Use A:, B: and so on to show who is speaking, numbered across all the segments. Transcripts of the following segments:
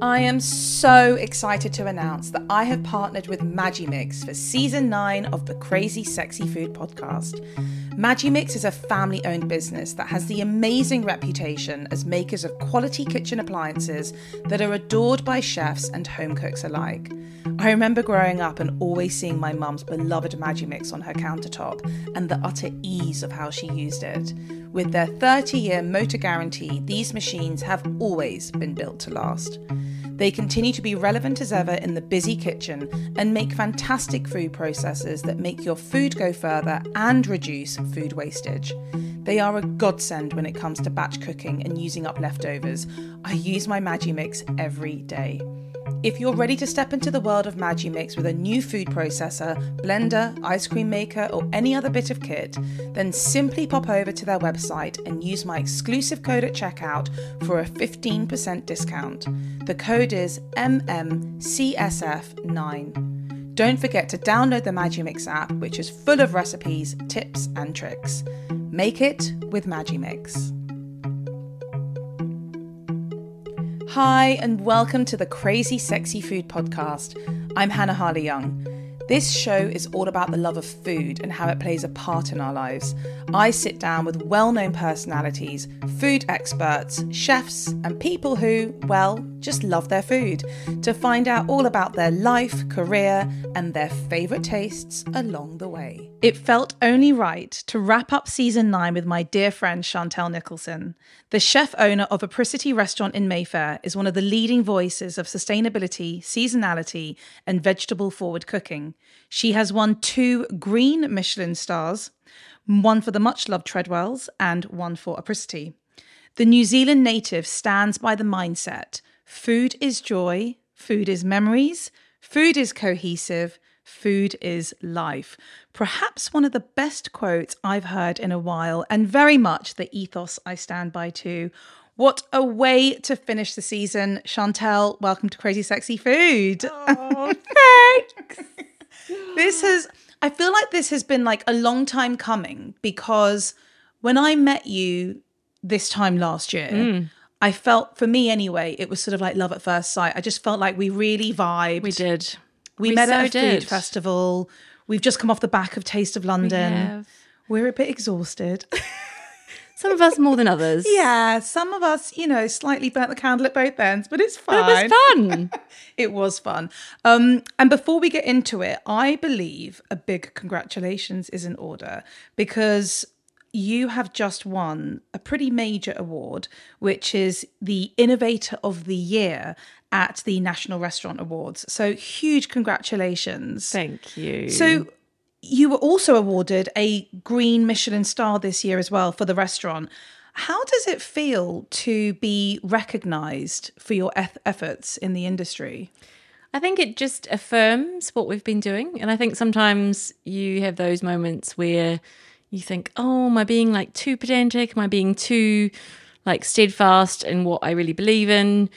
A: I am so excited to announce that I have partnered with Magimix for season nine of the Crazy Sexy Food podcast. Magimix is a family owned business that has the amazing reputation as makers of quality kitchen appliances that are adored by chefs and home cooks alike. I remember growing up and always seeing my mum's beloved Magimix on her countertop and the utter ease of how she used it. With their 30 year motor guarantee, these machines have always been built to last. They continue to be relevant as ever in the busy kitchen and make fantastic food processors that make your food go further and reduce food wastage. They are a godsend when it comes to batch cooking and using up leftovers. I use my Magimix every day. If you're ready to step into the world of Magimix with a new food processor, blender, ice cream maker, or any other bit of kit, then simply pop over to their website and use my exclusive code at checkout for a 15% discount. The code is MMCSF9. Don't forget to download the Magimix app, which is full of recipes, tips, and tricks. Make it with Magimix. Hi, and welcome to the Crazy Sexy Food Podcast. I'm Hannah Harley Young. This show is all about the love of food and how it plays a part in our lives. I sit down with well known personalities, food experts, chefs, and people who, well, just love their food to find out all about their life, career, and their favourite tastes along the way. It felt only right to wrap up season nine with my dear friend Chantelle Nicholson. The chef owner of Apricity Restaurant in Mayfair is one of the leading voices of sustainability, seasonality, and vegetable forward cooking. She has won two green Michelin stars, one for the much loved Treadwells and one for Apricity. The New Zealand native stands by the mindset food is joy, food is memories, food is cohesive, food is life. Perhaps one of the best quotes I've heard in a while, and very much the ethos I stand by too. What a way to finish the season. Chantelle, welcome to Crazy Sexy Food.
B: Oh, thanks.
A: this has, I feel like this has been like a long time coming because when I met you this time last year,
B: Mm.
A: I felt, for me anyway, it was sort of like love at first sight. I just felt like we really vibed.
B: we did.
A: We,
B: We
A: met at a
B: did.
A: food festival. We've just come off the back of Taste of London.
B: have.
A: We're a bit exhausted.
B: Some of us more than others.
A: yeah, some of us, you know, slightly burnt the candle at both ends, but it's fine.
B: But it was fun.
A: It was fun. Um, and before we get into it, I believe a big congratulations is in order because you have just won a pretty major award, which is the Innovator of the Year at the National Restaurant Awards. So huge congratulations.
B: Thank you.
A: So you were also awarded a green Michelin star this year as well for the restaurant. How does it feel to be recognized for your efforts in the industry?
B: I think it just affirms what we've been doing. And I think sometimes you have those moments where you think, oh, am I being like too pedantic? Am I being too like steadfast in what I really believe in?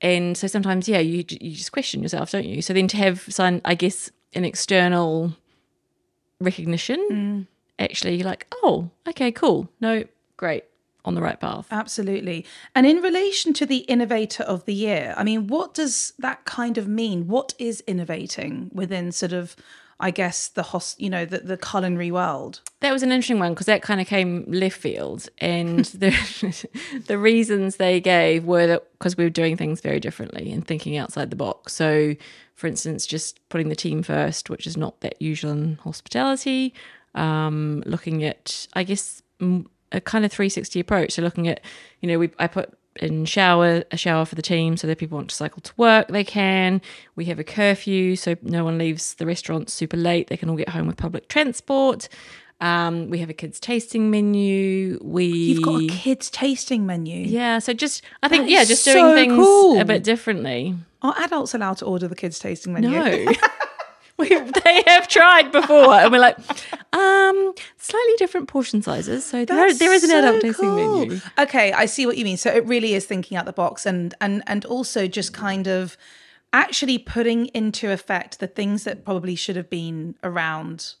B: And so sometimes, yeah, you you just question yourself, don't you? So then to have some, I guess, an external recognition, mm. actually, you're like, oh, okay, cool. No, great, on the right path.
A: Absolutely. And in relation to the innovator of the year, I mean, what does that kind of mean? What is innovating within sort of, I guess, the host, you know, the, the culinary world?
B: That was an interesting one because that kind of came left field, and the the reasons they gave were that because we were doing things very differently and thinking outside the box. So, for instance, just putting the team first, which is not that usual in hospitality. Um, looking at, I guess, a kind of 360 approach. So, looking at, you know, we I put in shower a shower for the team so that people want to cycle to work they can we have a curfew so no one leaves the restaurant super late they can all get home with public transport um, we have a kids tasting menu we
A: You've got a kids tasting menu.
B: yeah so just i think
A: That
B: yeah just doing things
A: cool.
B: a bit differently
A: Are adults allowed to order the kids tasting menu?
B: no we, they have tried before and we're like um slightly different portion sizes so there,
A: That's
B: there is an
A: so
B: adult tasting
A: cool.
B: menu
A: Okay, I see what you mean. So it really is thinking out the box and and and also just kind of actually putting into effect the things that probably should have been around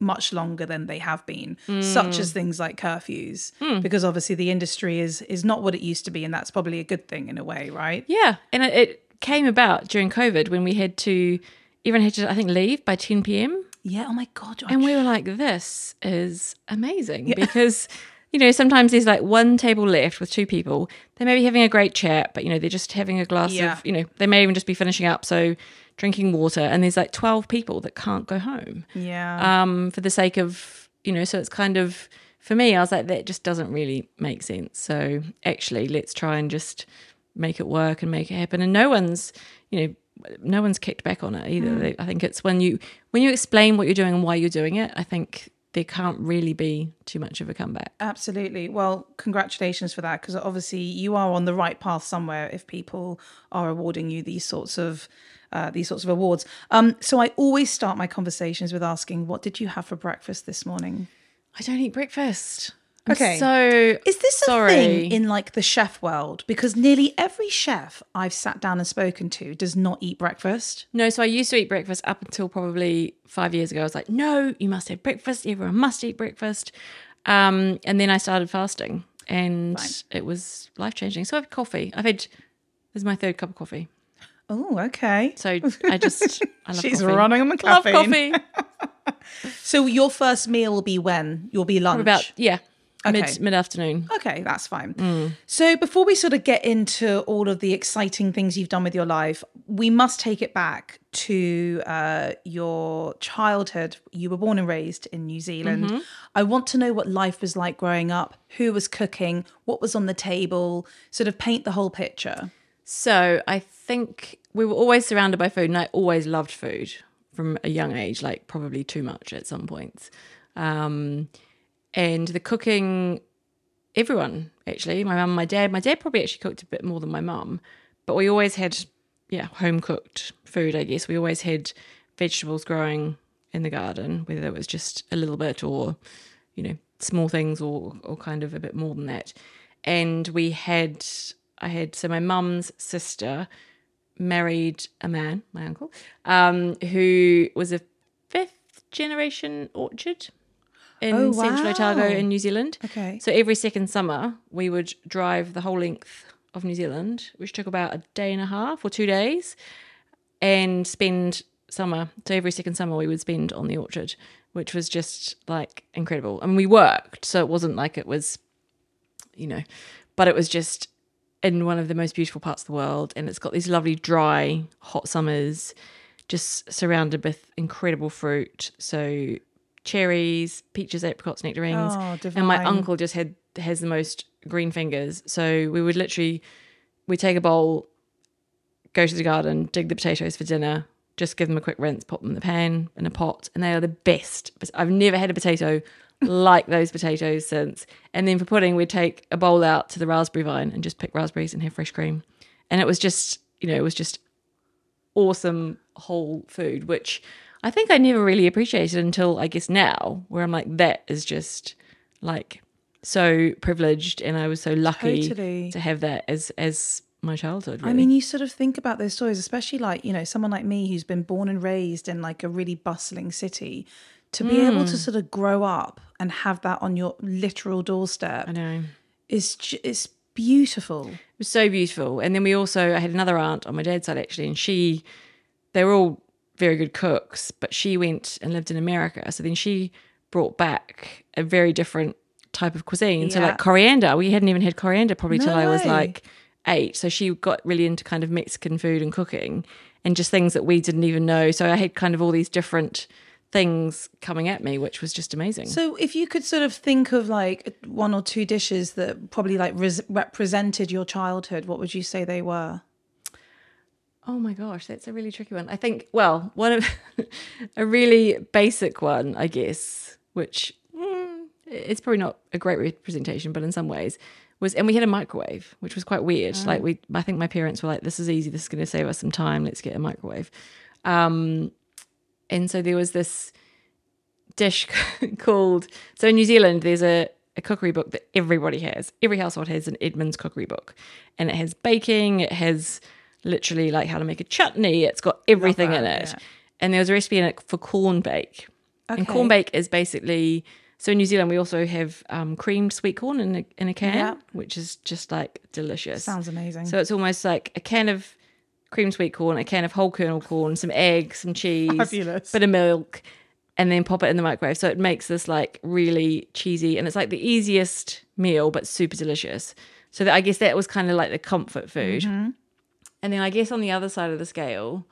A: much longer than they have been such
B: Hmm.
A: as things like curfews because obviously the industry is is not what it used to be and that's probably a good thing in a way right
B: Yeah, and it, it came about during COVID when we had to, everyone had to, I think, leave by 10 p.m.
A: Yeah. Oh my god.
B: And we were like, this is amazing because, you know, sometimes there's like one table left with two people. They may be having a great chat, but, you know, they're just having a glass
A: Yeah.
B: of, you know, they may even just be finishing up. So drinking water. And there's like 12 people that can't go home
A: yeah.
B: um, for the sake of, you know, so it's kind of, for me, I was like, that just doesn't really make sense. So actually, let's try and just make it work and make it happen. And no one's, you know, no one's kicked back on it either. They- I think it's when you when you explain what you're doing and why you're doing it. I think there can't really be too much of a comeback.
A: Absolutely. Well, congratulations for that because obviously you are on the right path somewhere if people are awarding you these sorts of uh, these sorts of awards. Um, so I always start my conversations with asking, "What did you have for breakfast this morning?"
B: I don't eat breakfast.
A: Okay.
B: So
A: Is this a
B: sorry.
A: thing in like the chef world? Because nearly every chef I've sat down and spoken to does not eat breakfast.
B: No, so I used to eat breakfast up until probably five years ago. I was like, no, you must have breakfast. Everyone must eat breakfast. Um, and then I started fasting, and it was life changing. So I've had coffee. I've had this is my third cup of coffee.
A: Oh, okay.
B: So I just I love
A: She's
B: coffee.
A: running on the
B: Love coffee.
A: So your first meal will be when? You'll be lunch.
B: About yeah,
A: Okay.
B: mid mid afternoon.
A: Okay, that's fine.
B: Mm.
A: So before we sort of get into all of the exciting things you've done with your life, we must take it back to uh, your childhood. You were born and raised in New Zealand.
B: Mm-hmm.
A: I want to know what life was like growing up, who was cooking, what was on the table, sort of paint the whole picture.
B: So I think we were always surrounded by food, and I always loved food from a young age, like probably too much at some points. Um, and the cooking, everyone actually, my mum, my dad, my dad probably actually cooked a bit more than my mum, but we always had, yeah, home cooked food. I guess we always had vegetables growing in the garden, whether it was just a little bit or, you know, small things or or kind of a bit more than that. And we had, I had so my mum's sister married a man, my uncle, um, who was a fifth generation orchard in
A: Oh,
B: central. Otago in New Zealand.
A: Okay.
B: So every second summer, we would drive the whole length of New Zealand, which took about a day and a half or two days, and spend summer. So every second summer, we would spend on the orchard, which was just like incredible. I mean, we worked, so it wasn't like it was, you know, but it was just in one of the most beautiful parts of the world, and it's got these lovely dry, hot summers, just surrounded with incredible fruit. So cherries, peaches, apricots, nectarines,
A: Oh,
B: and my uncle just had has the most green fingers. So we would literally we take a bowl, go to the garden, dig the potatoes for dinner, just give them a quick rinse, pop them in the pan in a pot, and they are the best. But I've never had a potato like those potatoes since. And then for pudding, we'd take a bowl out to the raspberry vine and just pick raspberries and have fresh cream. And it was just, you know, it was just awesome whole food, which I think I never really appreciated until I guess now, where I'm like, that is just like so privileged, and I was so lucky
A: Totally.
B: to have that as as my childhood. Really.
A: I mean, you sort of think about those stories, especially like, you know, someone like me who's been born and raised in like a really bustling city, to be able
B: Hmm.
A: to sort of grow up and have that on your literal doorstep
B: I know.
A: is it's beautiful.
B: It was so beautiful. And then we also I had another aunt on my dad's side actually, and she they were all very good cooks, but she went and lived in America. So then she brought back a very different type of cuisine. So like coriander, we hadn't even had coriander probably till
A: No
B: I was like eight. So she got really into kind of Mexican food and cooking and just things that we didn't even know. So I had kind of all these different things coming at me, which was just amazing.
A: So if you could sort of think of like one or two dishes that probably like res- represented your childhood, what would you say they were?
B: Oh my gosh, that's a really tricky one. I think, well, one of a really basic one, I guess, which mm, it's probably not a great representation, but in some ways was, and we had a microwave, which was quite weird. Like we, I think my parents were like, "This is easy. This is going to save us some time. Let's get a microwave." Um, and so there was this dish called. So in New Zealand, there's a a cookery book that everybody has. Every household has an Edmonds cookery book, and it has baking. It has literally like how to make a chutney. It's got everything in it.
A: yeah.
B: And there was a recipe in it for corn bake. And corn bake is basically so in New Zealand we also have um, creamed sweet corn in a in a can,
A: Yeah.
B: which is just like delicious.
A: Sounds amazing.
B: So it's almost like a can of cream sweet corn, a can of whole kernel corn, some eggs, some cheese,
A: Fabulous.
B: bit of milk, and then pop it in the microwave. So it makes this like really cheesy, and it's like the easiest meal, but super delicious. So that I guess that was kind of like the comfort food. And then I guess on the other side of the scale,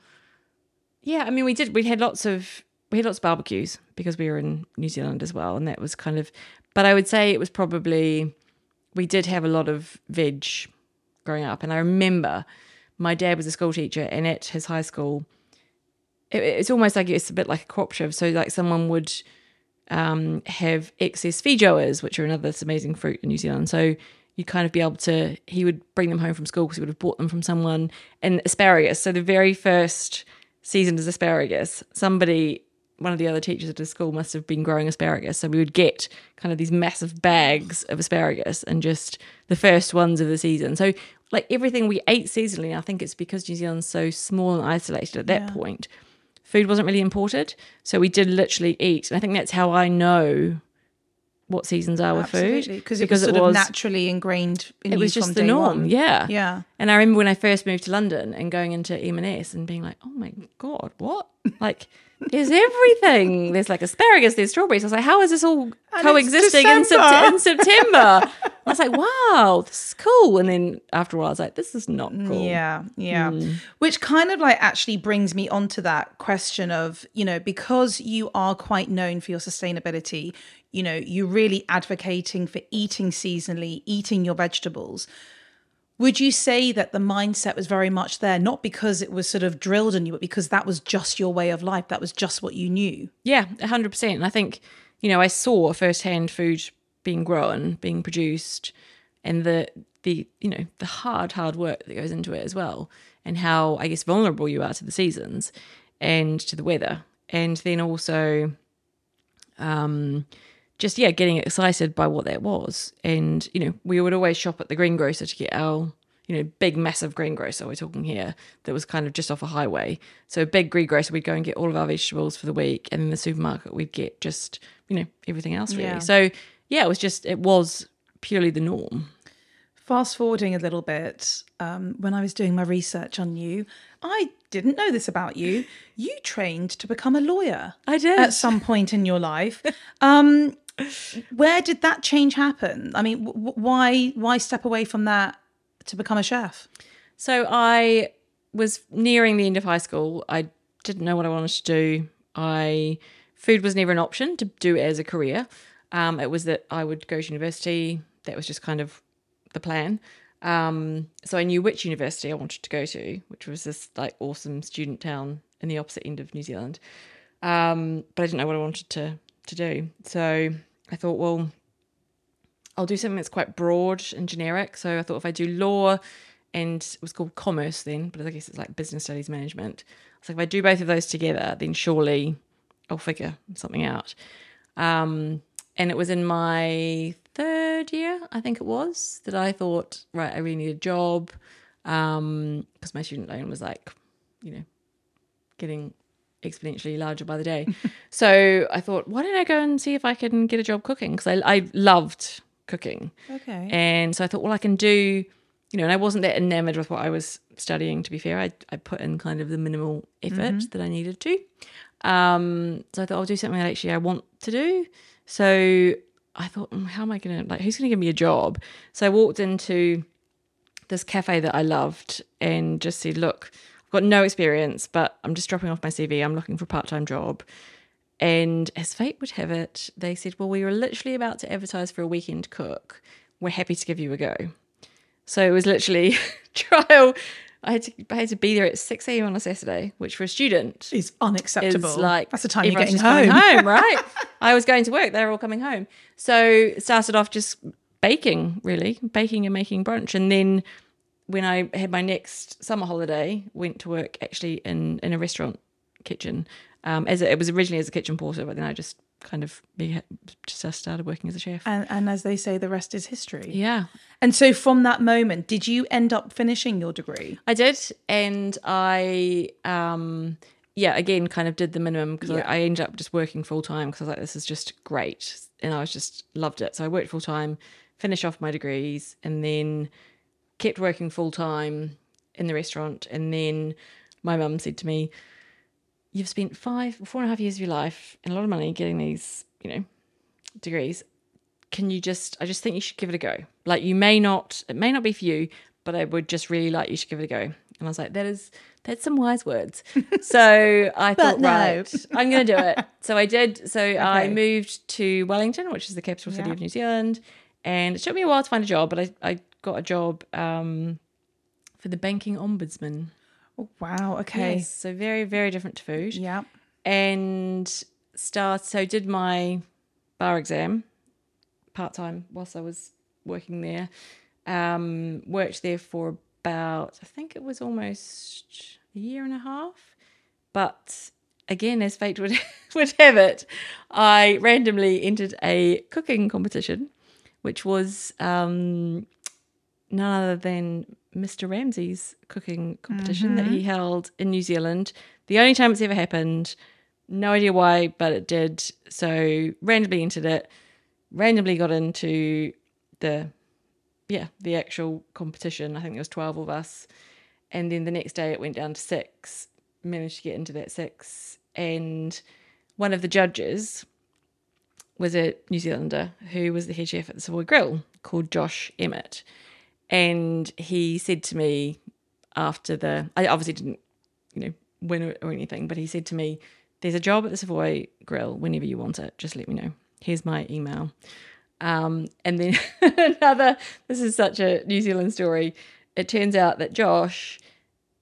B: yeah, I mean we did we had lots of we had lots of barbecues because we were in New Zealand as well, and that was kind of. But I would say it was probably we did have a lot of veg growing up, and I remember my dad was a school teacher, and at his high school, it, it's almost like it's a bit like a cooperative. So like someone would um, have excess feijoas, which are another amazing fruit in New Zealand. So you'd kind of be able to. He would bring them home from school because he would have bought them from someone. And asparagus. So the very first season is asparagus, somebody. One of the other teachers at the school must have been growing asparagus. So we would get kind of these massive bags of asparagus and just the first ones of the season. So, like everything we ate seasonally, I think it's because New Zealand's so small and isolated at that
A: Yeah.
B: point food wasn't really imported. So we did literally eat. And I think that's how I know what seasons are with
A: Absolutely,
B: food.
A: because it was sort of naturally ingrained in
B: it was just the norm.
A: one.
B: Yeah.
A: Yeah.
B: And I remember when I first moved to London and going into M&S and being like, oh my God, what? Like, there's everything. There's like asparagus, there's strawberries. I was like, how is this all coexisting in. Sept- in September? I was like, wow, this is cool. And then after a while, I was like, this is not cool.
A: Yeah, yeah.
B: Hmm.
A: Which kind of like actually brings me onto that question of, you know, because you are quite known for your sustainability, you know, you're really advocating for eating seasonally, eating your vegetables. Would you say that the mindset was very much there, not because it was sort of drilled in you, but because that was just your way of life? That was just what you knew.
B: Yeah, hundred percent. And I think, you know, I saw firsthand food being grown, being produced, and the the you know the hard hard work that goes into it as well, and how I guess vulnerable you are to the seasons and to the weather, and then also, um, just yeah, getting excited by what that was, and you know, we would always shop at the greengrocer to get our you know, big, massive greengrocer we're talking here that was kind of just off a highway. So a big greengrocer, we'd go and get all of our vegetables for the week, and in the supermarket we'd get just you know everything else really.
A: Yeah.
B: So yeah, it was just it was purely the norm.
A: Fast forwarding a little bit, um, when I was doing my research on you, I didn't know this about you. You trained to become a lawyer
B: I did.
A: at some point in your life. Um, where did that change happen? I mean, w- why why step away from that to become a chef?
B: So I was nearing the end of high school. I didn't know what I wanted to do. I food was never an option to do as a career. Um, it was that I would go to university. That was just kind of the plan. Um, so I knew which university I wanted to go to, which was this like awesome student town in the opposite end of New Zealand. Um, but I didn't know what I wanted to to do. So I thought, well, I'll do something that's quite broad and generic. So I thought if I do law and it was called commerce then, but I guess it's like business studies management. So if I do both of those together, then surely I'll figure something out. Um, and it was in my third year, I think it was, that I thought, right, I really need a job because my student loan was like, you know, getting exponentially larger by the day. so I thought, why don't I go and see if I can get a job cooking? Because I, I loved cooking.
A: Okay.
B: And so I thought, well, I can do, you know, and I wasn't that enamored with what I was studying, to be fair. I, I put in kind of the minimal effort that I needed to. Um, so I thought I'll do something that actually I want to do. So I thought, "Mm, how am I going to, like, who's going to give me a job? So I walked into this cafe that I loved and just said, look, got no experience, but I'm just dropping off my CV. I'm looking for a part time job. And as fate would have it, they said, Well, we were literally about to advertise for a weekend cook. We're happy to give you a go. So it was literally trial. I had to I had to be there at 6 a.m. on a Saturday, which for a student
A: Is unacceptable.
B: is like
A: That's the time you're getting home.
B: home, right? I was going to work; they were all coming home. So started off just baking, really baking and making brunch, and then when I had my next summer holiday, went to work actually in in a restaurant kitchen. Um, as a, it was originally as a kitchen porter, but then I just kind of be, just started working as a chef.
A: And, and as they say, the rest is history.
B: yeah,
A: And so from that moment, did you end up finishing your degree?
B: I did, and I um yeah again kind of did the minimum because
A: Yeah.
B: I, I ended up just working full time because I was like this is just great, and I was just loved it. So I worked full time, finished off my degrees, and then kept working full time in the restaurant. And then my mum said to me, You've spent five, four and a half years of your life and a lot of money getting these, you know, degrees. Can you just, I just think you should give it a go. Like, you may not, it may not be for you, but I would just really like you to give it a go. And I was like, That is, that's some wise words. So I thought,
A: no.
B: right, I'm going to do it. So I did. So I moved to Wellington, which is the capital city
A: Yeah.
B: of New Zealand. And it took me a while to find a job, but I, I got a job um, for the banking ombudsman.
A: Oh, wow. Okay.
B: Yes, so very, very different to food.
A: Yeah.
B: And start so did my bar exam part time whilst I was working there. Um, worked there for about I think it was almost a year and a half. But again, as fate would would have it, I randomly entered a cooking competition, which was um, none other than Mr. Ramsay's cooking competition that he mm-hmm. held in New Zealand. The only time it's ever happened. No idea why, but it did. So randomly entered it, randomly got into the yeah, the actual competition. I think there was twelve of us. And then the next day it went down to six. Managed to get into that six. And one of the judges was a New Zealander who was the head chef at the Savoy Grill called Josh Emett. And he said to me after the, I obviously didn't, you know, win or- anything, but he said to me, There's a job at the Savoy Grill whenever you want it. Just let me know. Here's my email. Um, and then another, this is such a New Zealand story. It turns out that Josh,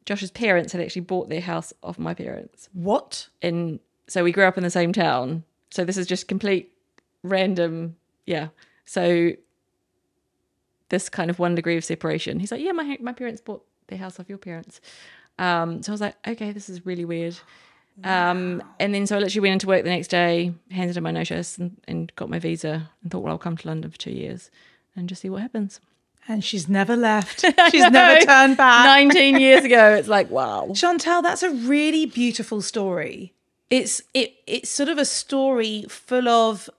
B: Josh's parents had actually bought their house off my parents
A: What?
B: And so we grew up in the same town. So this is just complete random, yeah. So this kind of one degree of separation. He's like, yeah, my my parents bought their house off your parents. Um, so I was like, okay, this is really weird. Um, and then so I literally went into work the next day, handed in my notice, and, and got my visa, and thought, well, I'll come to London for two years and just see what happens.
A: And she's never left. She's never turned back.
B: Nineteen years ago, it's like wow.
A: Chantelle, that's a really beautiful story. It's it it's sort of a story full of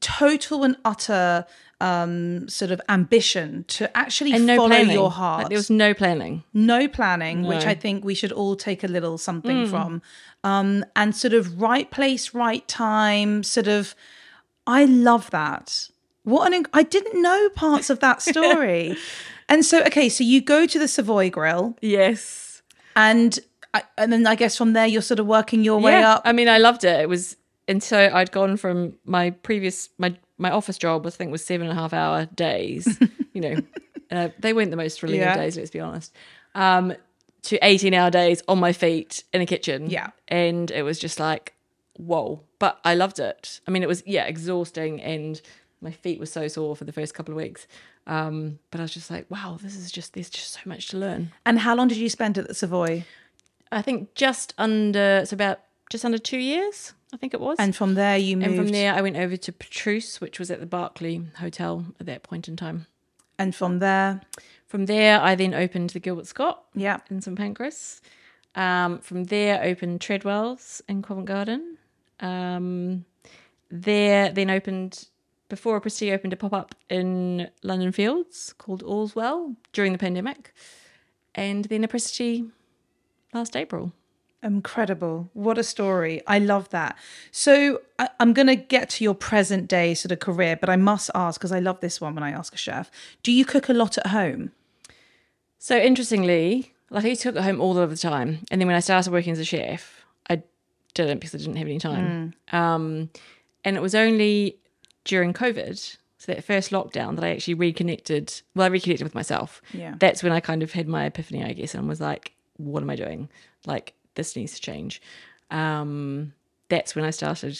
A: total and utter um sort of ambition to actually
B: And no
A: follow
B: planning.
A: your
B: Like,
A: heart.
B: there was no planning.
A: no planning, which I think we should all take a little something from. Um, and sort of right place, right time, sort of I love that. What an I didn't know parts of that story. and so okay, so you go to the Savoy Grill
B: Yes.
A: and I, and then I guess from there you're sort of working your way up.
B: I mean, I loved it. It was, and so I'd gone from my previous my my office job. I think was seven and a half hour days. you know, uh, they weren't the most thrilling
A: Yeah.
B: days. Let's be honest. Um, to eighteen hour days on my feet in a kitchen.
A: Yeah.
B: and it was just like, whoa! But I loved it. I mean, it was yeah exhausting, and my feet were so sore for the first couple of weeks. Um, but I was just like, wow, this is just there's just so much to learn.
A: And how long did you spend at the Savoy?
B: I think just under, it's about just under two years, I think it was.
A: And from there you moved.
B: And from there, I went over to Petrus, which was at the Berkeley Hotel at that point in time.
A: and from there,
B: From there, I then opened the Gilbert Scott
A: yeah.
B: in St Pancras. Um, from there, opened Treadwell's in Covent Garden. Um, there, then opened before Christie opened a pop up in London Fields called All's Well during the pandemic, and then Apricity last April.
A: Incredible. What a story. I love that. So I, I'm going to get to your present day sort of career, but I must ask, because I love this one when I ask a chef, do you cook a lot at home?
B: So interestingly, like I used to cook at home all of the time, and then when I started working as a chef, I didn't because I didn't have any time. Um, and it was only during COVID, so that first lockdown, that I actually reconnected. Well, I reconnected with myself.
A: Yeah.
B: that's when I kind of had my epiphany, I guess, and was like, "What am I doing? Like this needs to change." Um, that's when I started,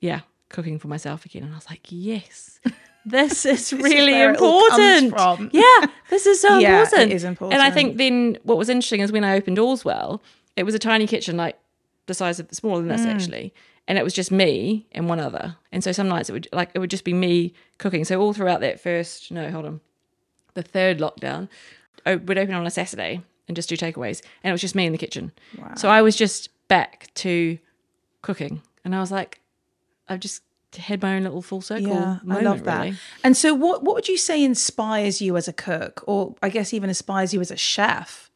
B: yeah, cooking for myself again, and I was like, "Yes." This is really
A: it
B: important. Yeah, this is so
A: Yeah, it
B: important. And I think then what was interesting is when I opened Allswell, it was a tiny kitchen, like the size of smaller than this
A: Mm.
B: actually, and it was just me and one other. And so some nights it would like it would just be me cooking. So all throughout that first, no, hold on, the third lockdown, I would open on a Saturday and just do takeaways, and it was just me in the kitchen. So I was just back to cooking, and I was like, I've just had my own little full circle.
A: Yeah, I love that.
B: really.
A: And so, what what would you say inspires you as a cook, or I guess even inspires you as a chef?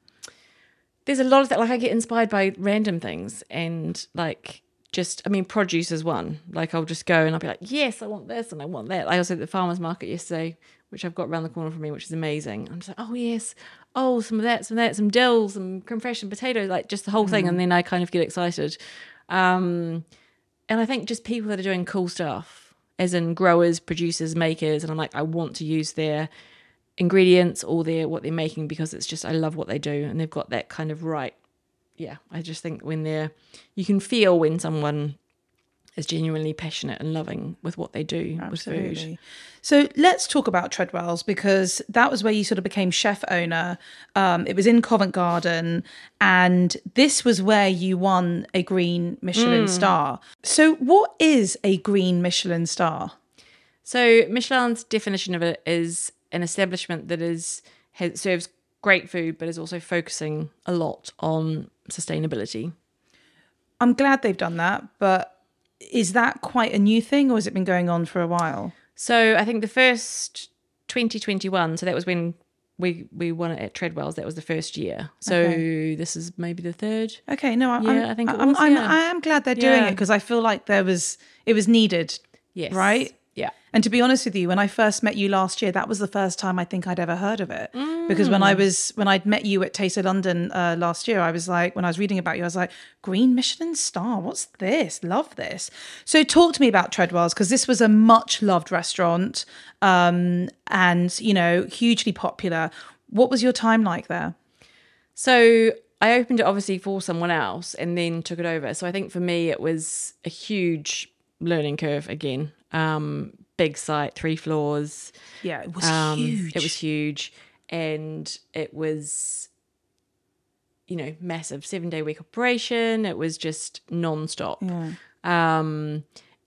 B: there's a lot of that. Like I get inspired by random things and like just, I mean, produce is one. Like I'll just go and I'll be like, yes, I want this and I want that. I was at the farmers market yesterday, which I've got around the corner from me, which is amazing. I'm just like, oh yes, oh some of that, some of that, some dill, some creme fraiche and potatoes, like just the whole thing. And then I kind of get excited. Um, and I think just people that are doing cool stuff, as in growers, producers, makers, and I'm like, I want to use their ingredients or their what they're making because it's just I love what they do and they've got that kind of right. Yeah, I just think when they're you can feel when someone is genuinely passionate and loving with what they do with food.
A: So let's talk about Treadwells because that was where you sort of became chef owner. Um, it was in Covent Garden, and this was where you won a green Michelin star. So, what is a green Michelin star?
B: So Michelin's definition of it is an establishment that is has, serves great food but is also focusing a lot on sustainability.
A: I'm glad they've done that, but is that quite a new thing, or has it been going on for a while?
B: So I think the first 2021, so that was when we we won it at Treadwell's. That was the first year. So this is maybe the third.
A: Okay, no, I'm,
B: Yeah,
A: I'm,
B: think it
A: I'm,
B: was,
A: I'm,
B: yeah.
A: I am glad they're doing
B: Yeah.
A: it because I feel like there was it was needed.
B: Yes.
A: Right?
B: Yeah.
A: And to be honest with you, when I first met you last year, that was the first time I think I'd ever heard of it. Because when
B: Mm.
A: I was when I'd met you at Taste of London uh, last year, I was like, when I was reading about you, I was like, Green Michelin star, what's this? Love this. So talk to me about Treadwell's because this was a much loved restaurant, um, and you know, hugely popular. What was your time like there?
B: So I opened it obviously for someone else and then took it over. So I think for me it was a huge learning curve again. Um, big site, three floors.
A: Yeah, it was
B: Um,
A: huge.
B: It was huge, and it was, you know, massive seven day week operation. It was just non-stop. Um,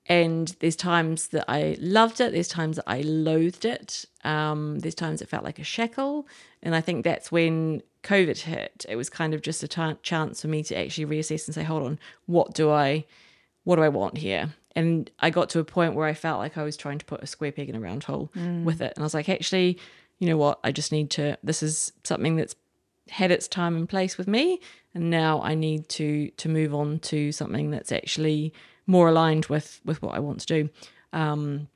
B: and there's times that I loved it. There's times that I loathed it. Um, there's times it felt like a shackle, and I think that's when COVID hit. It was kind of just a t- chance for me to actually reassess and say, "Hold on, what do I, what do I want here?" And I got to a point where I felt like I was trying to put a square peg in a round hole with it, and I was like, actually, you know what? I just need to. This is something that's had its time and place with me and now i need to to move on to something that's actually more aligned with with what i want to do um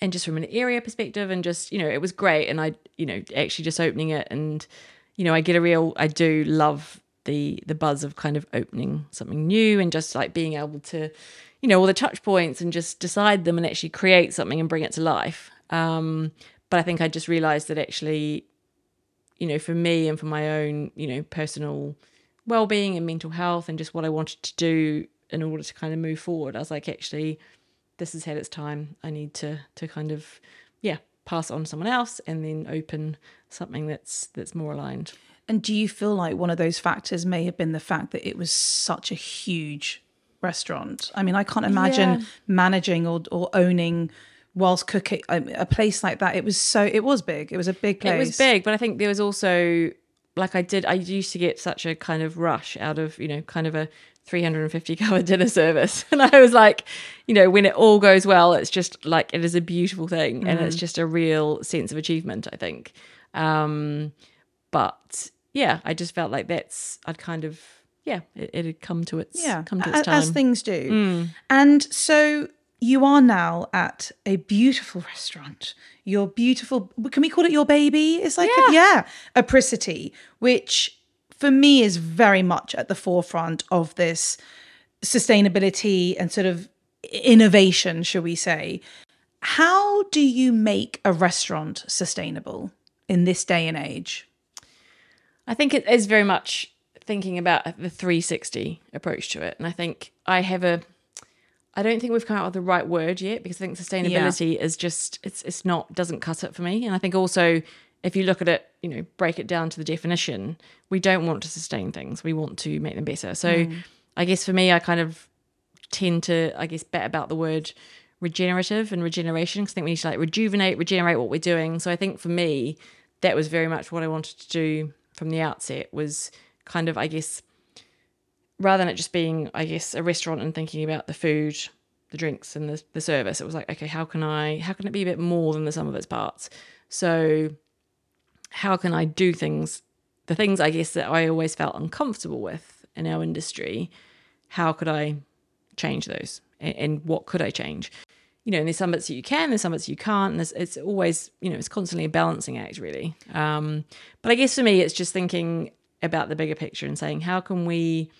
B: and just from an area perspective and just you know it was great and i you know actually just opening it and you know i get a real i do love the the buzz of kind of opening something new and just like being able to you know all the touch points and just decide them and actually create something and bring it to life um but i think i just realized that actually you know, for me and for my own, you know, personal well-being and mental health and just what I wanted to do in order to kind of move forward, I was like, actually, this has had its time. I need to to kind of, yeah, pass on someone else and then open something that's that's more aligned.
A: And do you feel like one of those factors may have been the fact that it was such a huge restaurant? I mean, I can't imagine
B: Yeah.
A: managing or, or owning whilst cooking a, a place like that. It was so, it was big. It was a big place.
B: It was big, but I think there was also like I did. I used to get such a kind of rush out of you know kind of a 350 cover dinner service, and I was like, you know, when it all goes well, it's just like it is a beautiful thing, and it's just a real sense of achievement. I think, um, but yeah, I just felt like that's I'd kind of yeah, it, it had come to its
A: Yeah,
B: come to
A: a-
B: its time. Mm.
A: as things do. And so you are now at a beautiful restaurant. Your beautiful, can we call it your baby? It's like, yeah, yeah Apricity, which for me is very much at the forefront of this sustainability and sort of innovation, shall we say. How do you make a restaurant sustainable in this day and age?
B: I think it is very much thinking about the 360 approach to it. And I think I have a I don't think we've come out with the right word yet because I think sustainability is just it's it's not doesn't cut it for me. And I think also if you look at it, you know, break it down to the definition, we don't want to sustain things. We want to make them better. So mm. I guess for me I kind of tend to I guess bet about the word regenerative and regeneration because I think we need to like rejuvenate, regenerate what we're doing. So I think for me that was very much what I wanted to do from the outset was kind of I guess rather than it just being I guess a restaurant and thinking about the food, the drinks and the, the service. It was like, okay, how can I how can it be a bit more than the sum of its parts? So how can I do things the things I guess that I always felt uncomfortable with in our industry, how could I change those? And, and what could I change? You know, and there's some bits that you can, there's some bits you can't, and it's, it's always, you know, it's constantly a balancing act, really. Um, but I guess for me, it's just thinking about the bigger picture and saying, how can we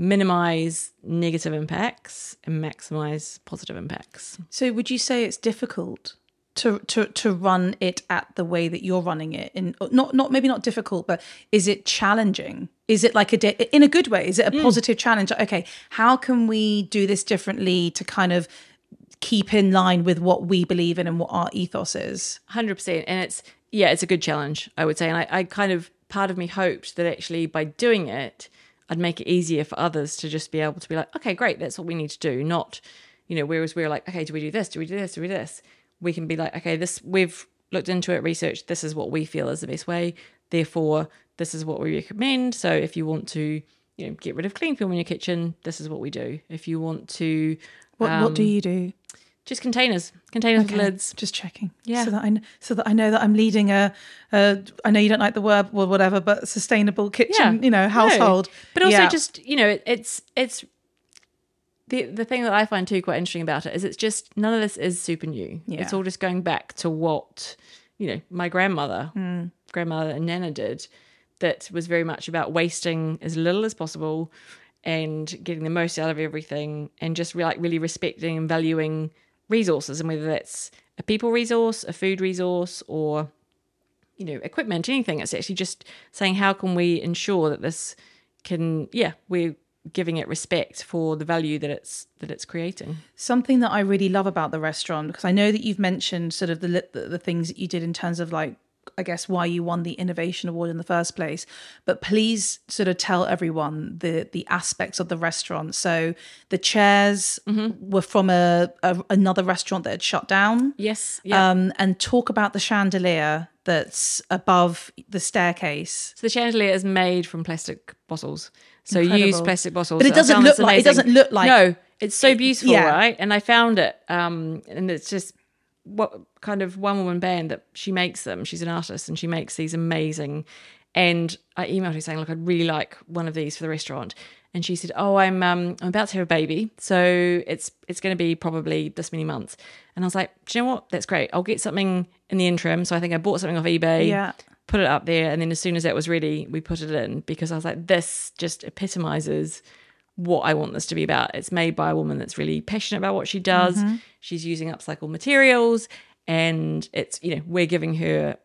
B: minimize negative impacts and maximize positive impacts?
A: So, would you say it's difficult to to to run it at the way that you're running it? In not not maybe not difficult but is it challenging? Is it like a di- in a good way is it a mm. positive challenge? Okay how can we do this differently to kind of keep in line with what we believe in and what our ethos is?
B: 100% and it's yeah it's a good challenge i would say. And I, I kind of part of me hoped that actually by doing it i'd make it easier for others to just be able to be like okay great that's what we need to do not you know whereas we're like okay do we do this? Do we do this? Do we do this? We can be like okay this we've looked into it researched this is what we feel is the best way therefore this is what we recommend so if you want to you know get rid of cling film in your kitchen this is what we do. If you want to
A: what what do um, you do
B: just containers containers with
A: Okay,
B: lids
A: just checking
B: Yeah.
A: so that i so that i know that i'm leading a, a i know you don't like the word or whatever but sustainable kitchen you know
B: No.
A: household
B: But also
A: Yeah.
B: just, you know, it, it's it's the the thing that I find too quite interesting about it is it's just none of this is super new.
A: Yeah.
B: It's all just going back to what, you know, my grandmother,
A: Hmm.
B: grandmother and Nana did that was very much about wasting as little as possible and getting the most out of everything and just re- like really respecting and valuing resources and whether that's a people resource, a food resource or you know, equipment, anything. It's actually just saying how can we ensure that this can, yeah, we're giving it respect for the value that it's that it's creating.
A: something that I really love about the restaurant because I know that you've mentioned sort of the the, the things that you did in terms of like I guess why you won the innovation award in the first place but please sort of tell everyone the the aspects of the restaurant so the chairs were from a, a another restaurant that had shut down
B: Yes, yeah.
A: um and talk about the chandelier that's above the staircase
B: so the chandelier is made from plastic bottles. So
A: Incredible.
B: use plastic bottles.
A: But it doesn't look like- it doesn't look like-
B: no. It's so beautiful,
A: yeah.
B: right? And I found it, um, and it's just what kind of one woman band that she makes them. She's an artist and she makes these amazing. And I emailed her saying, "Look, I'd really like one of these for the restaurant." And she said, "Oh, I'm um, I'm about to have a baby, so it's it's going to be probably this many months." And I was like, "Do you know what? That's great. I'll get something in the interim." So I think I bought something off eBay
A: Yeah.
B: put it up there and then as soon as that was ready we put it in because i was like this just epitomizes what i want this to be about it's made by a woman that's really passionate about what she does
A: Mm-hmm.
B: she's using upcycled materials and it's you know we're giving her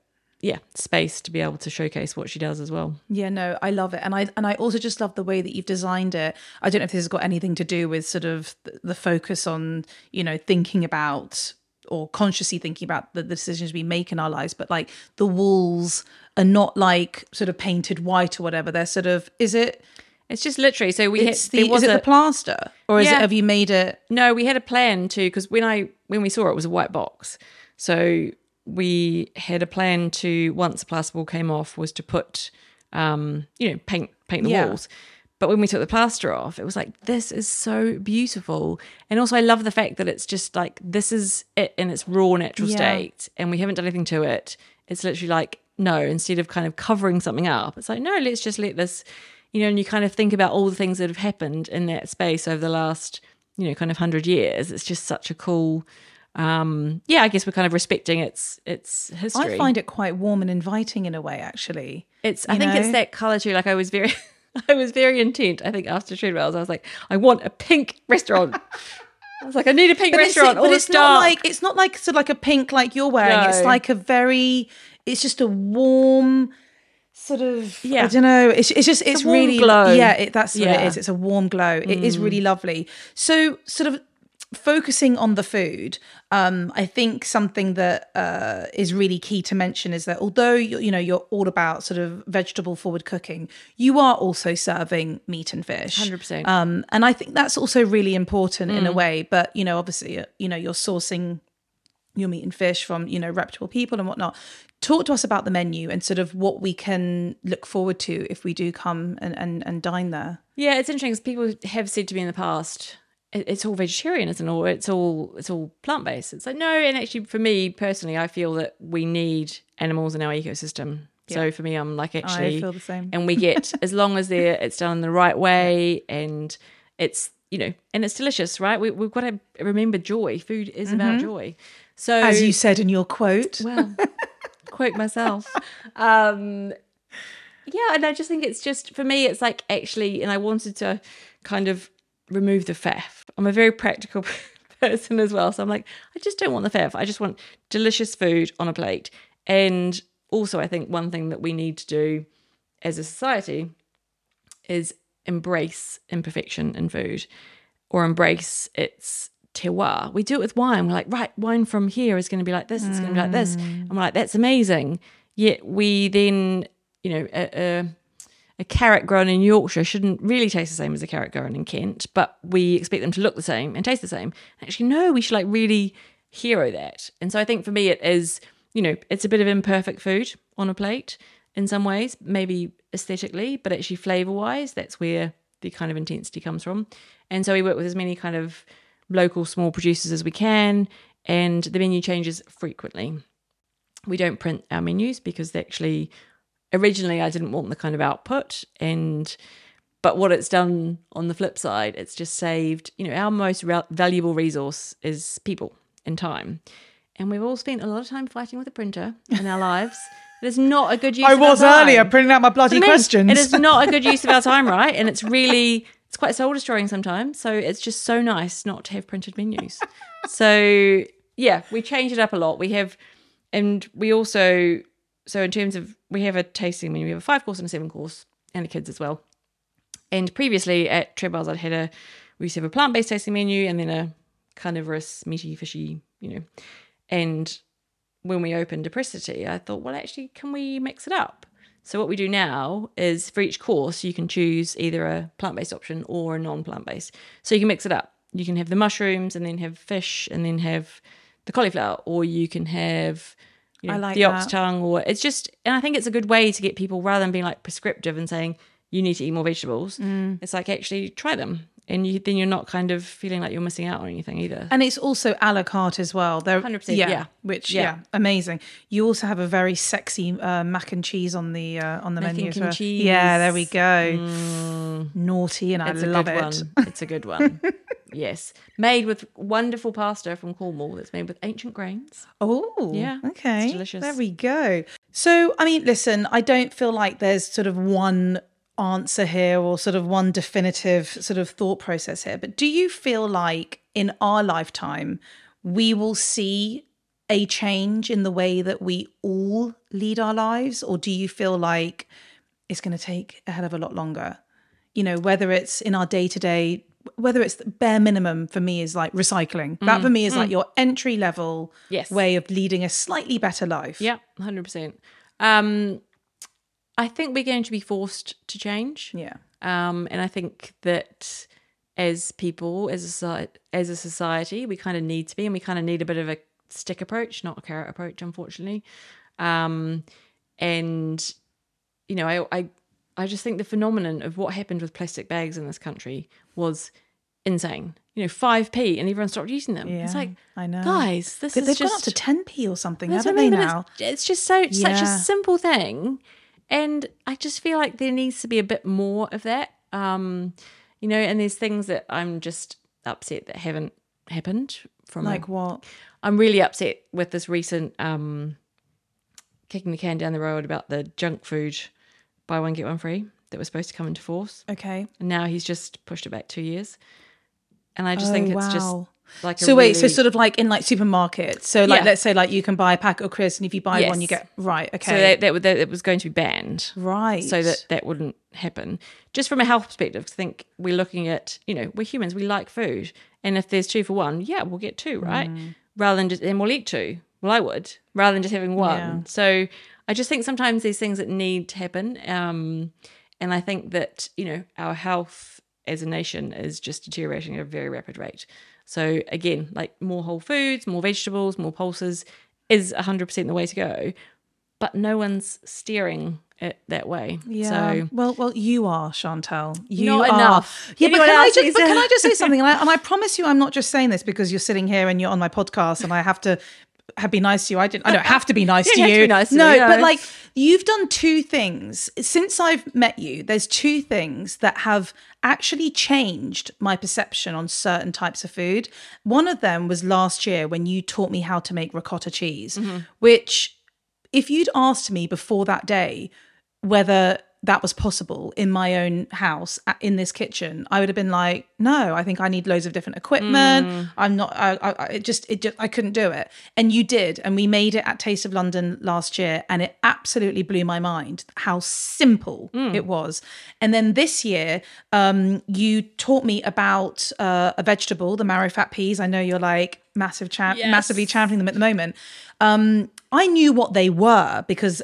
B: yeah space to be able to showcase what she does as well
A: Yeah, no, I love it, and I and I also just love the way that you've designed it. I don't know if this has got anything to do with sort of the, focus on you know thinking about or consciously thinking about the, the decisions we make in our lives, but like the walls are not like sort of painted white or whatever. They're sort of is it
B: it's just literally so we
A: it's
B: had
A: the
B: there
A: is
B: was
A: it
B: a,
A: the plaster or is it have you made it?
B: No, we had a plan too because when I when we saw it, it was a white box. So we had a plan to once the plasterboard came off was to put um, you know, paint paint the
A: Yeah.
B: walls. But when we took the plaster off, it was like this is so beautiful. And also I love the fact that it's just like this is it in its raw natural
A: Yeah.
B: state and we haven't done anything to it. It's literally like no, instead of kind of covering something up, it's like no, let's just let this you know, and you kind of think about all the things that have happened in that space over the last, you know, kind of hundred years. It's just such a cool, um, yeah. I guess we're kind of respecting its its history.
A: I find it quite warm and inviting in a way, actually.
B: it's. I think
A: know?
B: it's that color too. Like I was very, I was very intent. I think after Treadwells, I was like, I want a pink restaurant. I was like, I need a pink
A: But it's,
B: restaurant.
A: but it's
B: this
A: not like it's not like sort of like a pink like you're wearing. It's like a very. It's just a warm sort of.
B: Yeah i
A: don't know. It's it's just it's,
B: a warm
A: really
B: glow.
A: Yeah, it, that's what it
B: Yeah. Mm.
A: is. It's a warm glow. It is really lovely. So sort of focusing on the food um i think something that uh is really key to mention is that although you you know you're all about sort of vegetable forward cooking you are also serving meat and fish
B: 100%.
A: um and i think that's also really important in a
B: Mm.
A: way but you know obviously uh, you know you're sourcing your meat and fish from you know reputable people and whatnot talk to us about the menu and sort of what we can look forward to if we do come and and, and dine there
B: Yeah, it's interesting because people have said to me in the past, it's all vegetarian, isn't it? Or it's all it's all plant based. It's like no, and actually for me personally, I feel that we need animals in our ecosystem. So for me, I'm like actually,
A: feel the same.
B: and we get as long as they're it's done the right way and it's you know and it's delicious, right? We, we've got to remember joy. Food is about joy. So
A: Mm-hmm. As you said in your quote.
B: well, quote myself. Um, yeah, and I just think it's just for me, it's like actually, and I wanted to kind of remove the faff. I'm a very practical person as well, so I'm like, I just don't want the faff. I just want delicious food on a plate. And also, I think one thing that we need to do as a society is embrace imperfection in food or embrace its terroir. We do it with wine. We're like, right, wine from here is going to be like this, it's going to be like this. Mm. And we're like, that's amazing. Yet we then, you know, a, a, a carrot grown in Yorkshire shouldn't really taste the same as a carrot grown in Kent, but we expect them to look the same and taste the same. Actually, no, we should like really hero that. And so I think for me, it is, you know, it's a bit of imperfect food on a plate in some ways, maybe aesthetically, but actually flavor wise, that's where the kind of intensity comes from. And so we work with as many kind of local small producers as we can, and the menu changes frequently. We don't print our menus because actually, originally, I didn't want the kind of output, and but what it's done on the flip side, it's just saved. You know, our most rel- valuable resource is people and time, and we've all spent a lot of time fighting with a printer in our lives. It is not a good use.
A: I
B: of our
A: was earlier printing out my bloody
B: I mean,
A: questions.
B: It is not a good use of our time, right? And it's really it's quite soul destroying sometimes. So it's just so nice not to have printed menus. so yeah, we change it up a lot. We have and we also so in terms of we have a tasting menu, we have a five course and a seven course and the kids as well. And previously at Tredwells I'd had a we used to have a plant based tasting menu and then a carnivorous, meaty, fishy, you know. And when we opened Apricity, I thought, well, actually, can we mix it up? So what we do now is for each course, you can choose either a plant-based option or a non-plant-based. So you can mix it up. You can have the mushrooms and then have fish and then have the cauliflower, or you can have you know,
A: like
B: the ox
A: that.
B: tongue, or it's just. And I think it's a good way to get people rather than being like prescriptive and saying you need to eat more vegetables.
A: Mm.
B: It's like actually try them, and you, then you're not kind of feeling like you're missing out on anything either.
A: and it's also a la carte as well. There,
B: 100%, yeah.
A: Which
B: Yeah.
A: yeah. amazing. You also have a very sexy uh, mac and cheese on the uh, on the
B: Mac
A: menu
B: and
A: as well.
B: cheese.
A: Yeah, there we go. Naughty, and
B: It's
A: I love it.
B: one. It's a good one. yes, made with wonderful pasta from Cornwall. That's made with ancient grains.
A: Oh,
B: Yeah,
A: Okay.
B: it's delicious.
A: There we go. So, I mean, listen, I don't feel like there's sort of one answer here or sort of one definitive sort of thought process here. But do you feel like in our lifetime, we will see a change in the way that we all lead our lives? Or do you feel like it's going to take a hell of a lot longer? You know, whether it's in our day to day, whether it's the bare minimum for me is like recycling. That for me is like your entry level
B: Yes.
A: way of leading a slightly better life.
B: Yeah, hundred percent. Um, I think we're going to be forced to change.
A: Yeah.
B: Um, and I think that as people, as a as a society, we kind of need to be, and we kind of need a bit of a stick approach, not a carrot approach, unfortunately. Um, and you know, I, I I just think the phenomenon of what happened with plastic bags in this country was insane. You know, five p, and everyone stopped using them.
A: Yeah.
B: It's like,
A: I know.
B: guys, this
A: But
B: is
A: they've
B: just
A: gone up to 10p or something, haven't they now?
B: It's, it's just so such a simple thing, and I just feel like there needs to be a bit more of that. Um, you know, and there's things that I'm just upset that haven't happened from.
A: Like what?
B: I'm really upset with this recent um, kicking the can down the road about the junk food buy one get one free that was supposed to come into force,
A: Okay.
B: and now he's just pushed it back two years. And I just think
A: Oh,
B: it's just
A: wow.
B: like a
A: So wait, so sort of like in like supermarkets. So like
B: Yeah.
A: let's say like you can buy a packet of crisps and if you buy one you get right, okay.
B: so that, that, would- that it was going to be banned.
A: right.
B: so that that wouldn't happen. Just from a health perspective I think we're looking at, you know, we're humans, we like food. And if there's two for one, yeah, we'll get two, right?
A: Mm.
B: Rather than just, and we'll eat two. Well, I would, rather than just having one.
A: Yeah.
B: So I just think sometimes these things that need to happen. Um, and I think that, you know, our health as a nation is just deteriorating at a very rapid rate. So again, like more whole foods, more vegetables, more pulses is 100% the way to go. but no one's steering it that way.
A: Yeah.
B: So
A: well, well, you are Chantelle. You
B: Not
A: are.
B: enough.
A: Yeah, but can I just but can I just say something? And I, and I promise you, I'm not just saying this because you're sitting here and you're on my podcast, and I have to have be nice to you. I didn't. I don't have to be nice to
B: You
A: you.
B: to be nice to
A: no,
B: me, no.
A: but like you've done two things since I've met you. There's two things that have actually changed my perception on certain types of food. One of them was last year when you taught me how to make ricotta cheese,
B: Mm-hmm.
A: which if you'd asked me before that day whether that was possible in my own house in this kitchen i would have been like no i think i need loads of different equipment
B: Mm.
A: i'm not I, I, it just it just i couldn't do it and you did and we made it at taste of london last year and it absolutely blew my mind how simple
B: Mm.
A: it was and then this year um you taught me about uh, a vegetable the marrow fat peas i know you're like massive champ
B: Yes.
A: massively championing them at the moment um i knew what they were because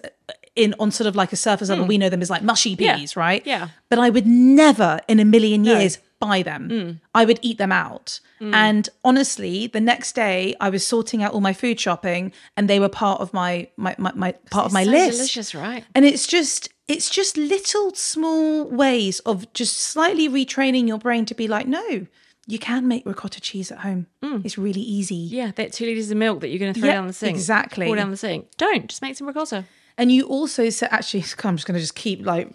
A: in on sort of like a surface level we know them as like mushy
B: Hmm. Yeah.
A: peas right
B: Yeah.
A: but i would never in a million years buy them i would eat them out and honestly the next day i was sorting out all my food shopping and they were part of my my, my, my part of my
B: so
A: list
B: delicious, right?
A: and it's just it's just little small ways of just slightly retraining your brain to be like no you can make ricotta cheese at home it's really easy
B: Mm. Yeah, that two liters of milk that you're going to throw
A: Yeah,
B: down the sink.
A: exactly.
B: Pour down the sink. Don't just make some ricotta.
A: And you also said, actually, I'm just going to just keep like,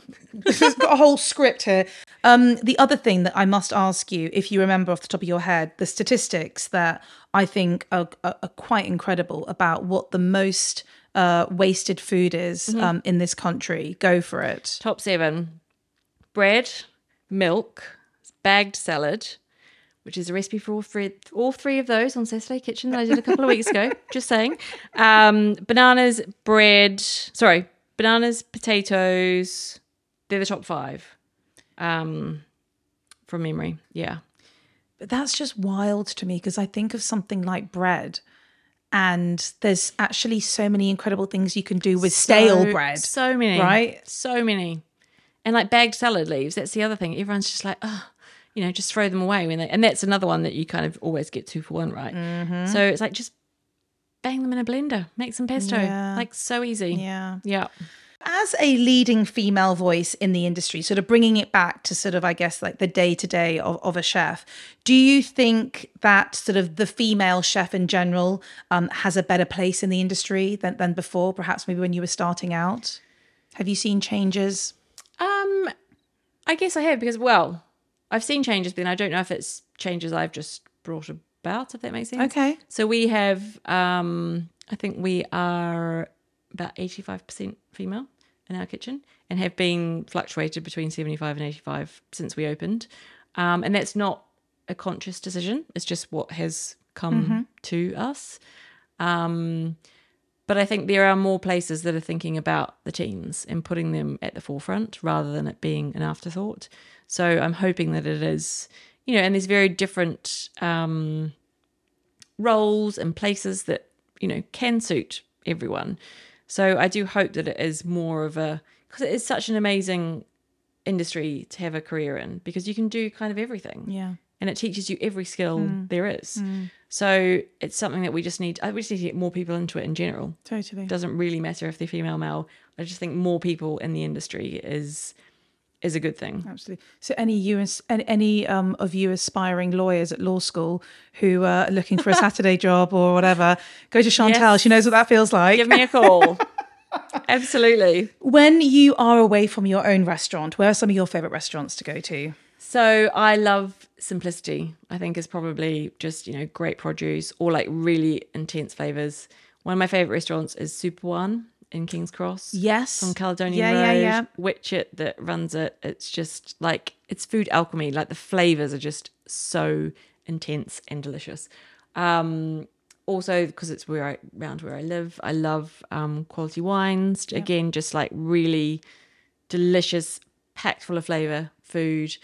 A: I've got a whole script here. Um, the other thing that I must ask you, if you remember off the top of your head, the statistics that I think are, are, are quite incredible about what the most uh, wasted food is um, in this country. Go for it.
B: Top seven: bread, milk, bagged salad, which is a recipe for all three all three of those on Saturday Kitchen that I did a couple of weeks ago. Just saying. Um, bananas, bread. Sorry, bananas, potatoes. They're the top five. Um, from memory, yeah.
A: But that's just wild to me because I think of something like bread. And there's actually so many incredible things you can do with stale
B: So-
A: bread.
B: So many.
A: right?
B: So many. And like bagged salad leaves, that's the other thing. Everyone's just like, oh, you know, just throw them away when they and that's another one that you kind of always get two for one, right?
A: Mm-hmm.
B: So it's like just bang them in a blender, make some pesto.
A: Yeah.
B: Like so easy.
A: Yeah.
B: Yeah.
A: as a leading female voice in the industry, sort of bringing it back to sort of, I guess, like the day to day of a chef, do you think that sort of the female chef in general um, has a better place in the industry than, than before, perhaps maybe when you were starting out? Have you seen changes?
B: Um I guess I have because well, I've seen changes, but then I don't know if it's changes I've just brought about, if that makes sense.
A: Okay.
B: So we have, um, I think we are about 85% female in our kitchen and have been fluctuated between 75 and 85 since we opened. Um, and that's not a conscious decision, it's just what has come to us. Um, but I think there are more places that are thinking about the teens and putting them at the forefront rather than it being an afterthought. So I'm hoping that it is, you know, and there's very different um, roles and places that, you know, can suit everyone. So I do hope that it is more of a, because it is such an amazing industry to have a career in because you can do kind of everything
A: Yeah.
B: And it teaches you every skill there is. So it's something that we just need. I we just need to get more people into it in general.
A: Totally.
B: It doesn't really matter if they're female, male. I just think more people in the industry is is a good thing.
A: Absolutely. So, any you any, any um, of you aspiring lawyers at law school who are looking for a Saturday job or whatever, go to Chantelle.
B: Yes.
A: She knows what that feels like.
B: Give me a call. Absolutely.
A: When you are away from your own restaurant, where are some of your favorite restaurants to go to?
B: So I love simplicity. I think is probably just you know great produce or like really intense flavors. One of my favorite restaurants is Super One in King's Cross.
A: Yes.
B: on Caledonian
A: Yeah,
B: Road.
A: yeah, yeah.
B: Witchett that runs it. It's just like it's food alchemy. Like the flavors are just so intense and delicious. Um, also because it's where I around where I live, I love um, quality wines. Again, just like really delicious, packed full of flavor food.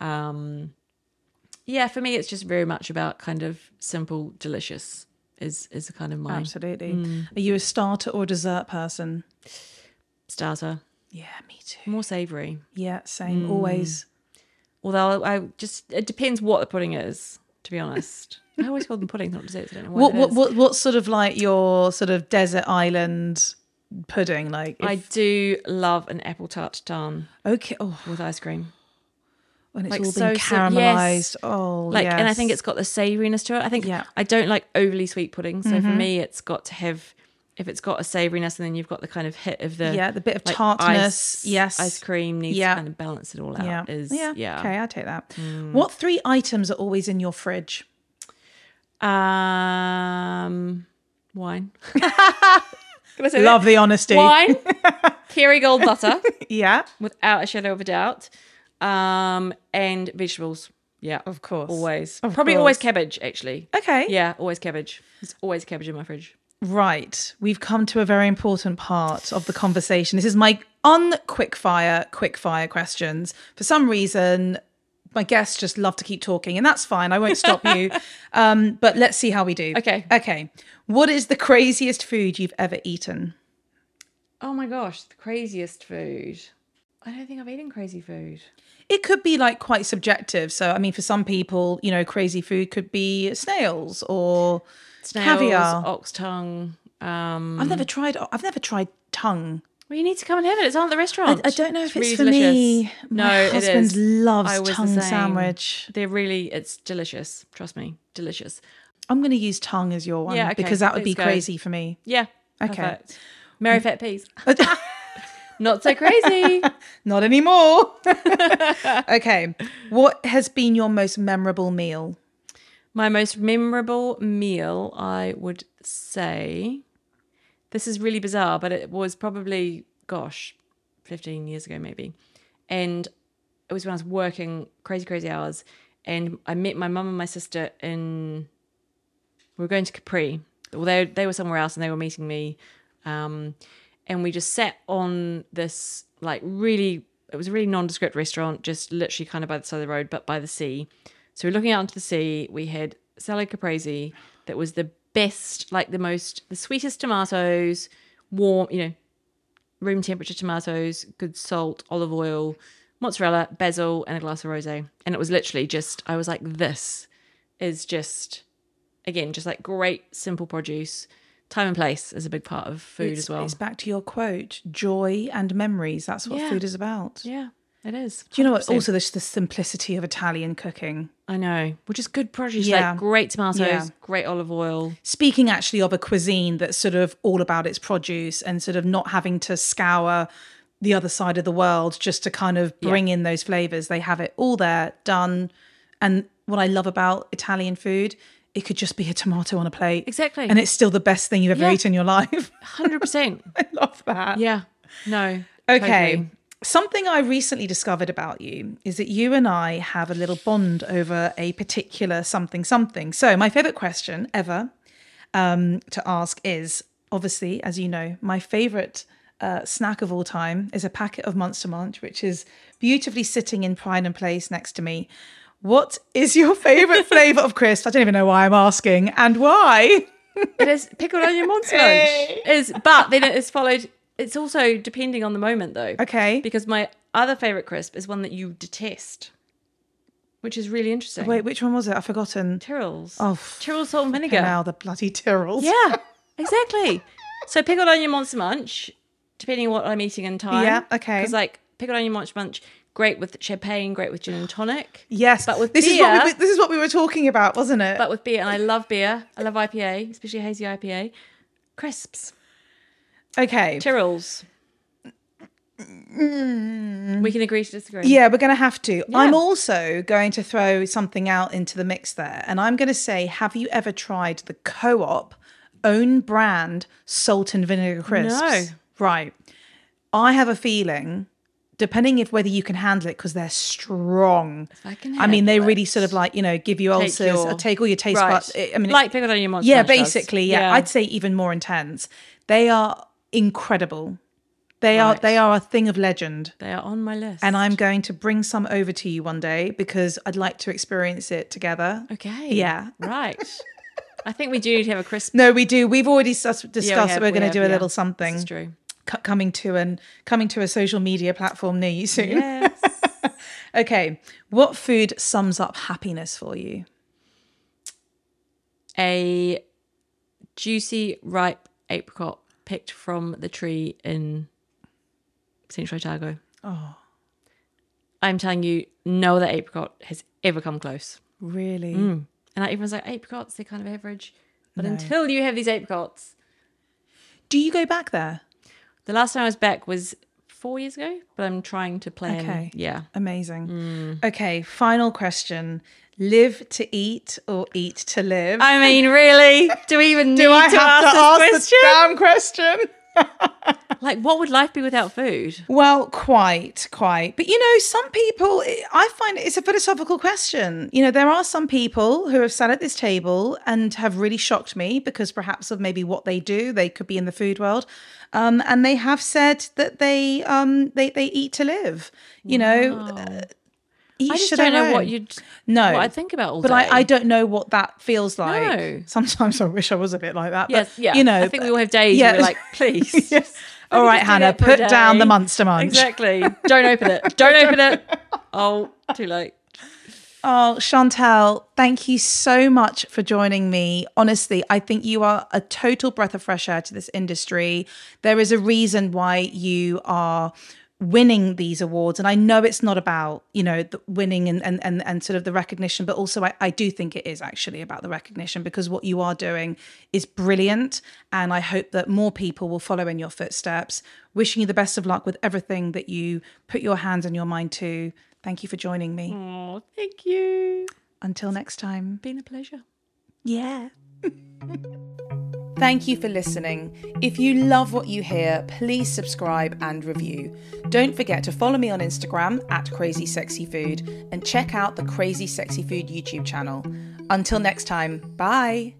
B: Um, yeah, for me, it's just very much about kind of simple, delicious. Is is a kind of my
A: Absolutely.
B: Mm.
A: Are you a starter or dessert person?
B: starter.
A: Yeah, me too.
B: More savory.
A: Yeah, same.
B: Mm.
A: Always.
B: Although I just it depends what the pudding is, to be honest. I always call them puddings, not desserts. I don't know
A: What, what what what's sort of like your sort of desert island pudding. Like, if,
B: I do love an apple tarte tatin
A: okay, oh,
B: with ice cream.
A: When it's
B: Like,
A: all
B: so
A: been caramelized.
B: yes.
A: Oh,
B: Like, and I think it's got the savouriness to it. I think
A: Yeah.
B: I don't like overly sweet pudding, so for me, it's got to have if it's got a savouriness, and then you've got the kind of hit of the
A: yeah, the bit of
B: like,
A: tartness.
B: ice-
A: yes,
B: ice cream needs
A: Yeah.
B: to kind of balance it all out.
A: Yeah,
B: Is
A: yeah,
B: yeah.
A: Okay, I take that. What three items are always in your fridge?
B: Um, wine.
A: Love
B: that?
A: the honesty.
B: wine, Kerrygold butter,
A: Yeah,
B: without a shadow of a doubt, um, and vegetables. Yeah,
A: of course.
B: always.
A: Of
B: Probably always cabbage. Actually,
A: Okay.
B: yeah, always cabbage. There's always cabbage in my fridge.
A: Right. We've come to a very important part of the conversation. This is my on quickfire, quickfire questions. For some reason, my guests just love to keep talking, and that's fine. I won't stop you. Um, but let's see how we do.
B: Okay.
A: Okay. What is the craziest food you've ever eaten?
B: Oh my gosh, the craziest food. I don't think I've eaten crazy food.
A: It could be like quite subjective. So, I mean, for some people, you know, crazy food could be snails or
B: Snails,
A: caviar.
B: ox tongue. Um,
A: I've never tried. I've never tried tongue.
B: well, you need to come and have it. It's on at the restaurant.
A: I don't know if it's,
B: really
A: for
B: delicious.
A: me.
B: No,
A: My
B: it
A: husband
B: is.
A: loves
B: I was the
A: tongue sandwich.
B: They're really, it's delicious. Trust me, delicious.
A: I'm going to use tongue as your one
B: Yeah, okay,
A: because that would be
B: let's go.
A: crazy for me.
B: Yeah.
A: Okay.
B: Perfect. Marrowfat Peas. Not so crazy.
A: Not anymore. okay. What has been your most memorable meal?
B: My most memorable meal, I would say, this is really bizarre, but it was probably, gosh, 15 years ago maybe. And it was when I was working crazy, crazy hours. And I met my mum and my sister in, we were going to Capri. Well, they, they were somewhere else and they were meeting me. Um, and we just sat on this, like, really, it was a really nondescript restaurant, just literally kind of by the side of the road, but by the sea. So we're looking out into the sea. We had salad caprese that was the best, like the most, the sweetest tomatoes, warm, you know, room temperature tomatoes, good salt, olive oil, mozzarella, basil, and a glass of rosé. And it was literally just, I was like, this is just, again, just like great, simple produce. Time and place is a big part of food
A: it's,
B: as well.
A: It's back to your quote joy and memories. That's what
B: Yeah.
A: food is about.
B: Yeah, it is.
A: Do you know what? Also, there's the simplicity of Italian cooking.
B: I know, which is good produce.
A: Yeah.
B: Like great tomatoes,
A: Yeah.
B: great olive oil.
A: Speaking actually of a cuisine that's sort of all about its produce and sort of not having to scour the other side of the world just to kind of bring in those flavors. They have it all there, done. And what I love about Italian food, it could just be a tomato on a plate.
B: Exactly.
A: And it's still the best thing you've ever
B: Yeah.
A: eaten in your life.
B: 100%.
A: I love that.
B: yeah. No.
A: Okay.
B: totally.
A: Something I recently discovered about you is that you and I have a little bond over a particular something something. So, my favorite question ever um, to ask is obviously, as you know, my favorite uh, snack of all time is a packet of Monster Munch, which is beautifully sitting in pride and place next to me. What is your favorite flavor of crisp? I don't even know why I'm asking and why.
B: It is pickled onion monster
A: Hey.
B: munch. Is but then it is followed. It's also depending on the moment though.
A: Okay.
B: Because my other favorite crisp is one that you detest, which is really interesting.
A: Wait, which one was it? I've forgotten.
B: Tyrrell's.
A: Oh,
B: Tyrrell salt and vinegar.
A: Now the bloody Tyrrells.
B: Yeah, exactly. so pickled onion monster munch, depending on what I'm eating in time.
A: Yeah, okay.
B: Because like pickled onion monster munch, great with champagne, great with gin and tonic.
A: Yes,
B: But with
A: this is what we,
B: beer-
A: this is what we were talking about, wasn't it?
B: But with beer, and I love beer. I love IPA, especially hazy IPA. Crisps,
A: okay,
B: Tyrrells. We can agree to disagree.
A: yeah, we're going to have to. I'm also going to throw something out into the mix there, and I'm going to say, have you ever tried the Co-op own brand salt and vinegar crisps?
B: No.
A: Right. I have a feeling, depending if whether you can handle it, because they're strong.
B: I can
A: I mean, they really sort of like you know give you
B: Take
A: ulcers,
B: your-
A: or take all your taste
B: Right.
A: buds. I mean,
B: like pickled onion monster
A: yeah, basically, yeah. I'd say even more intense. They are incredible. They are they are a thing of legend.
B: They are on my list.
A: And I'm going to bring some over to you one day because I'd like to experience it together.
B: okay.
A: Yeah.
B: Right. I think we do need to have a crisp.
A: No, we do. We've already discussed
B: Yeah, we
A: that
B: have,
A: we're
B: we
A: going to do a
B: yeah.
A: little something
B: true.
A: C- coming to an coming to a social media platform near you soon.
B: Yes.
A: Okay, what food sums up happiness for you?
B: a juicy, ripe apricot picked from the tree in Central Otago.
A: Oh,
B: I'm telling you, no other apricot has ever come close.
A: really?
B: Mm. And like, everyone's like, apricots, they're kind of average. But
A: No.
B: until you have these apricots,
A: Do you go back there?
B: The last time I was back was four years ago, but I'm trying to plan.
A: Okay.
B: Yeah.
A: Amazing.
B: Mm.
A: Okay, final question. Live to eat or eat to live?
B: I mean, really? Do we even need
A: Do I
B: to
A: have
B: ask
A: to ask
B: this
A: this damn question?
B: Like, what would life be without food?
A: Well, quite, quite. But you know, some people, I find it's a philosophical question. You know, there are some people who have sat at this table and have really shocked me because perhaps of maybe what they do. They could be in the food world. Um, and they have said that they um they, they eat to live. You know, uh,
B: I just don't know what you'd.
A: No.
B: What I think about all
A: but
B: day.
A: I, I don't know what that feels like.
B: No.
A: Sometimes I wish I was a bit like that.
B: Yes, yeah.
A: You know,
B: I think we all have days
A: yeah.
B: where we're like, please.
A: yes. All right, Hannah,
B: that for a
A: put down the monster munch.
B: Exactly. Don't open it. Don't open it. Oh, too late.
A: Oh, Chantelle, thank you so much for joining me. Honestly, I think you are a total breath of fresh air to this industry. There is a reason why you are winning these awards. And I know it's not about, you know, the winning and, and, and, and sort of the recognition, but also I, I do think it is actually about the recognition because what you are doing is brilliant. And I hope that more people will follow in your footsteps. Wishing you the best of luck with everything that you put your hands and your mind to. Thank you for joining me.
B: Oh, thank you.
A: Until next time.
B: Been a pleasure.
A: Yeah. Thank you for listening. If you love what you hear, please subscribe and review. Don't forget to follow me on Instagram at Crazy Sexy Food and check out the Crazy Sexy Food YouTube channel. Until next time, bye.